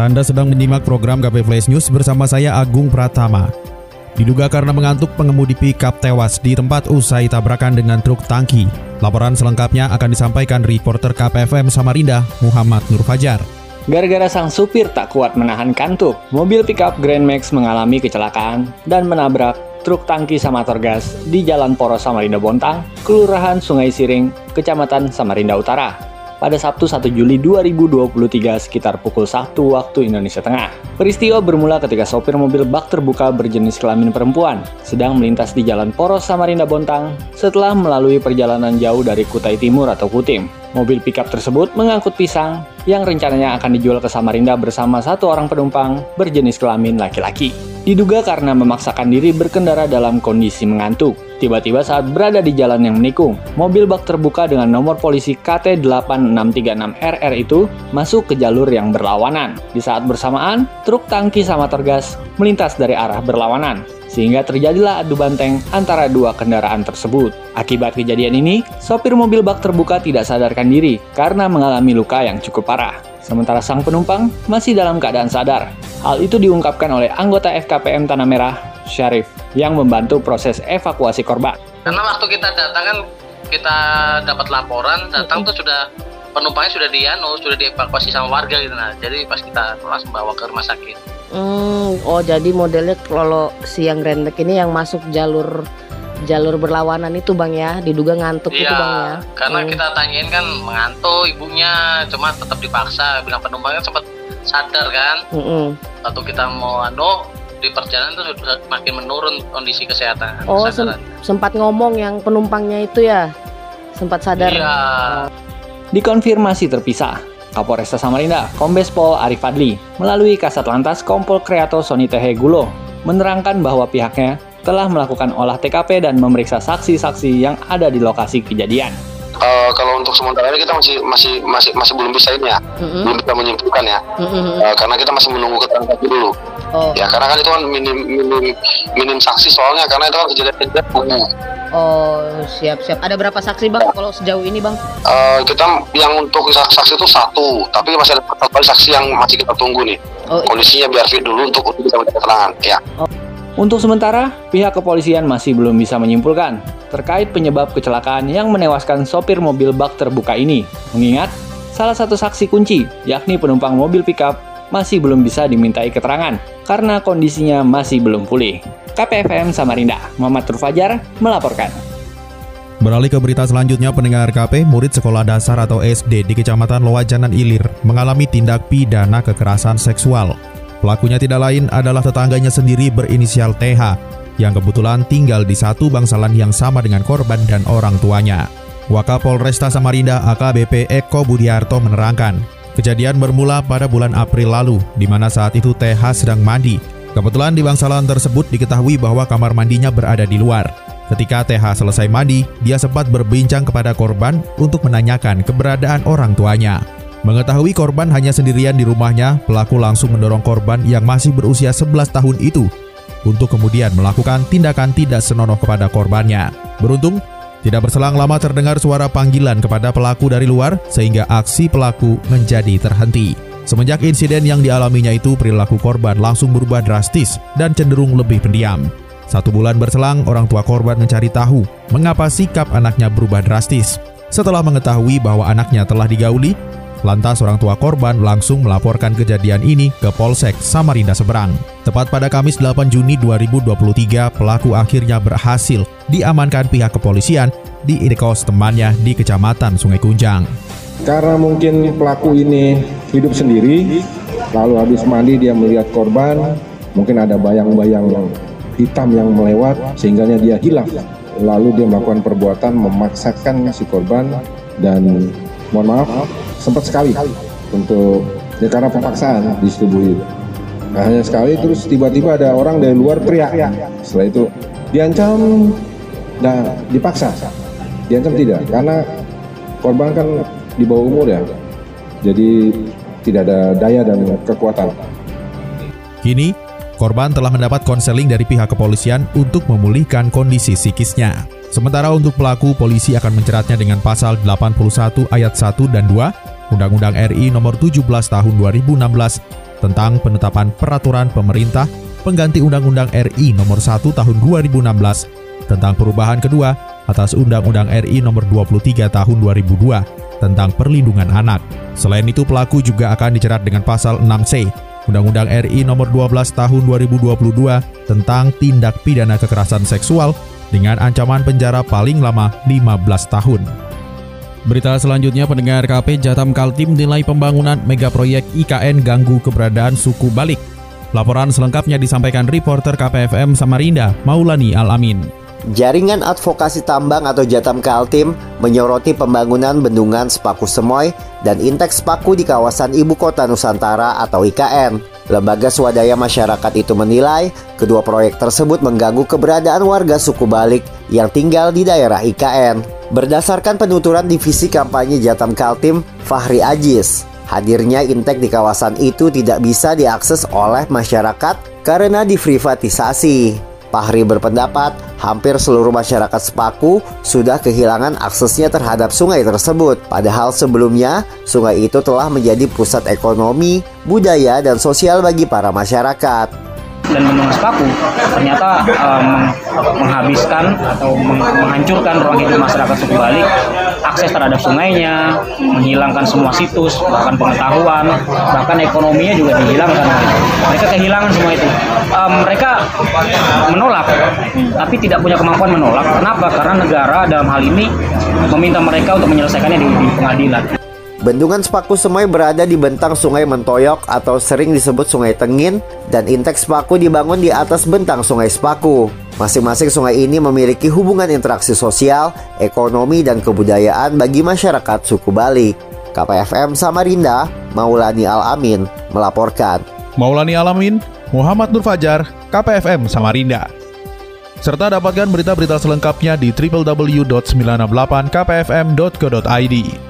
Anda sedang menyimak program KP Flash News bersama saya Agung Pratama. Diduga karena mengantuk pengemudi pickup tewas di tempat usai tabrakan dengan truk tangki. Laporan selengkapnya akan disampaikan reporter KPFM Samarinda, Muhammad Nur Fajar. Gara-gara sang supir tak kuat menahan kantuk, mobil pickup Grand Max mengalami kecelakaan dan menabrak truk tangki Samator Gas di Jalan Poros Samarinda Bontang, Kelurahan Sungai Siring, Kecamatan Samarinda Utara pada Sabtu 1 Juli 2023 sekitar pukul 1 waktu Indonesia Tengah. Peristiwa bermula ketika sopir mobil bak terbuka berjenis kelamin perempuan sedang melintas di Jalan Poros Samarinda Bontang setelah melalui perjalanan jauh dari Kutai Timur atau Kutim. Mobil pickup tersebut mengangkut pisang yang rencananya akan dijual ke Samarinda bersama satu orang penumpang berjenis kelamin laki-laki. Diduga karena memaksakan diri berkendara dalam kondisi mengantuk. Tiba-tiba saat berada di jalan yang menikung, mobil bak terbuka dengan nomor polisi KT8636RR itu masuk ke jalur yang berlawanan. Di saat bersamaan, truk tangki sama tergas melintas dari arah berlawanan sehingga terjadilah adu banteng antara dua kendaraan tersebut. Akibat kejadian ini, sopir mobil bak terbuka tidak sadarkan diri karena mengalami luka yang cukup parah. Sementara sang penumpang masih dalam keadaan sadar. Hal itu diungkapkan oleh anggota FKPM Tanah Merah, Syarif, yang membantu proses evakuasi korban. Karena waktu kita datang kan kita dapat laporan, datang tuh sudah penumpangnya sudah dianu, sudah dievakuasi sama warga gitu nah. Jadi pas kita langsung bawa ke rumah sakit. Hmm, oh jadi modelnya kalau si yang Grandback ini yang masuk jalur jalur berlawanan itu bang ya, diduga ngantuk iya, itu bang ya. Karena hmm. kita tanyain kan mengantuk ibunya, cuma tetap dipaksa. Bilang penumpangnya sempat sadar kan. Hmm. Waktu kita mau anu di perjalanan sudah makin menurun kondisi kesehatan. Oh sem sempat ngomong yang penumpangnya itu ya, sempat sadar. Iya. Oh. Dikonfirmasi terpisah. Kapolresta Samarinda, Kombes Pol Arif Fadli, melalui Kasat Lantas Kompol Kreato Soni Tehe Gulo, menerangkan bahwa pihaknya telah melakukan olah TKP dan memeriksa saksi-saksi yang ada di lokasi kejadian. Uh, kalau untuk sementara ini kita masih masih masih masih belum bisa ini ya, mm-hmm. belum bisa menyimpulkan ya, mm-hmm. uh, karena kita masih menunggu keterangan dulu. Oh. Ya karena kan itu kan minim minim minim saksi soalnya karena itu kan kejadian-kejadian Oh siap siap. Ada berapa saksi bang kalau sejauh ini bang? Uh, kita yang untuk saksi itu satu, tapi masih ada beberapa saksi yang masih kita tunggu nih. Oh, Kondisinya biar fit dulu untuk untuk bisa keterangan. Ya. Oh. Untuk sementara, pihak kepolisian masih belum bisa menyimpulkan terkait penyebab kecelakaan yang menewaskan sopir mobil bak terbuka ini. Mengingat salah satu saksi kunci, yakni penumpang mobil pickup, masih belum bisa dimintai keterangan karena kondisinya masih belum pulih. KPFM Samarinda, Muhammad Turfajar melaporkan. Beralih ke berita selanjutnya, pendengar KP, murid sekolah dasar atau SD di Kecamatan Loajanan Ilir mengalami tindak pidana kekerasan seksual. Pelakunya tidak lain adalah tetangganya sendiri berinisial TH, yang kebetulan tinggal di satu bangsalan yang sama dengan korban dan orang tuanya. Wakapolresta Samarinda AKBP Eko Budiarto menerangkan, kejadian bermula pada bulan April lalu, di mana saat itu TH sedang mandi Kebetulan di bangsalan tersebut diketahui bahwa kamar mandinya berada di luar. Ketika TH selesai mandi, dia sempat berbincang kepada korban untuk menanyakan keberadaan orang tuanya. Mengetahui korban hanya sendirian di rumahnya, pelaku langsung mendorong korban yang masih berusia 11 tahun itu untuk kemudian melakukan tindakan tidak senonoh kepada korbannya. Beruntung, tidak berselang lama terdengar suara panggilan kepada pelaku dari luar sehingga aksi pelaku menjadi terhenti. Semenjak insiden yang dialaminya itu, perilaku korban langsung berubah drastis dan cenderung lebih pendiam. Satu bulan berselang, orang tua korban mencari tahu mengapa sikap anaknya berubah drastis. Setelah mengetahui bahwa anaknya telah digauli, lantas orang tua korban langsung melaporkan kejadian ini ke Polsek Samarinda Seberang. Tepat pada Kamis 8 Juni 2023, pelaku akhirnya berhasil diamankan pihak kepolisian di indekos temannya di Kecamatan Sungai Kunjang. Karena mungkin pelaku ini hidup sendiri, lalu habis mandi dia melihat korban, mungkin ada bayang-bayang hitam yang melewat sehingga dia hilang. Lalu dia melakukan perbuatan memaksakan si korban dan mohon maaf sempat sekali untuk ya karena pemaksaan disetubui nah hanya sekali terus tiba-tiba ada orang dari luar teriak. Setelah itu diancam nah dipaksa. Diancam tidak karena korban kan di bawah umur ya. Jadi tidak ada daya dan kekuatan. Kini, korban telah mendapat konseling dari pihak kepolisian untuk memulihkan kondisi psikisnya. Sementara untuk pelaku, polisi akan menceratnya dengan pasal 81 ayat 1 dan 2 Undang-Undang RI nomor 17 tahun 2016 tentang penetapan peraturan pemerintah pengganti Undang-Undang RI nomor 1 tahun 2016 tentang perubahan kedua atas Undang-Undang RI nomor 23 tahun 2002 tentang perlindungan anak. Selain itu, pelaku juga akan dicerat dengan pasal 6C Undang-Undang RI Nomor 12 Tahun 2022 tentang tindak pidana kekerasan seksual dengan ancaman penjara paling lama 15 tahun. Berita selanjutnya pendengar KP Jatam Kaltim nilai pembangunan mega proyek IKN ganggu keberadaan suku Balik. Laporan selengkapnya disampaikan reporter KPFM Samarinda, Maulani Alamin. Jaringan Advokasi Tambang atau Jatam Kaltim menyoroti pembangunan bendungan Sepaku Semoy dan Inteks Sepaku di kawasan Ibu Kota Nusantara atau IKN. Lembaga swadaya masyarakat itu menilai kedua proyek tersebut mengganggu keberadaan warga suku Balik yang tinggal di daerah IKN. Berdasarkan penuturan divisi kampanye Jatam Kaltim, Fahri Ajis, hadirnya intek di kawasan itu tidak bisa diakses oleh masyarakat karena diprivatisasi. Fahri berpendapat hampir seluruh masyarakat Sepaku sudah kehilangan aksesnya terhadap sungai tersebut. Padahal sebelumnya, sungai itu telah menjadi pusat ekonomi, budaya, dan sosial bagi para masyarakat dan bendungan Sepaku ternyata um, menghabiskan atau menghancurkan ruang hidup masyarakat suku Balik akses terhadap sungainya menghilangkan semua situs bahkan pengetahuan bahkan ekonominya juga dihilangkan. Mereka kehilangan semua itu. Um, mereka menolak tapi tidak punya kemampuan menolak. Kenapa? Karena negara dalam hal ini meminta mereka untuk menyelesaikannya di, di pengadilan Bendungan Sepaku Semoy berada di bentang Sungai Mentoyok atau sering disebut Sungai Tengin dan Intek Sepaku dibangun di atas bentang Sungai Sepaku. Masing-masing sungai ini memiliki hubungan interaksi sosial, ekonomi, dan kebudayaan bagi masyarakat suku Bali. KPFM Samarinda, Maulani Alamin melaporkan. Maulani Alamin, Muhammad Nur Fajar, KPFM Samarinda. Serta dapatkan berita-berita selengkapnya di www.968kpfm.co.id.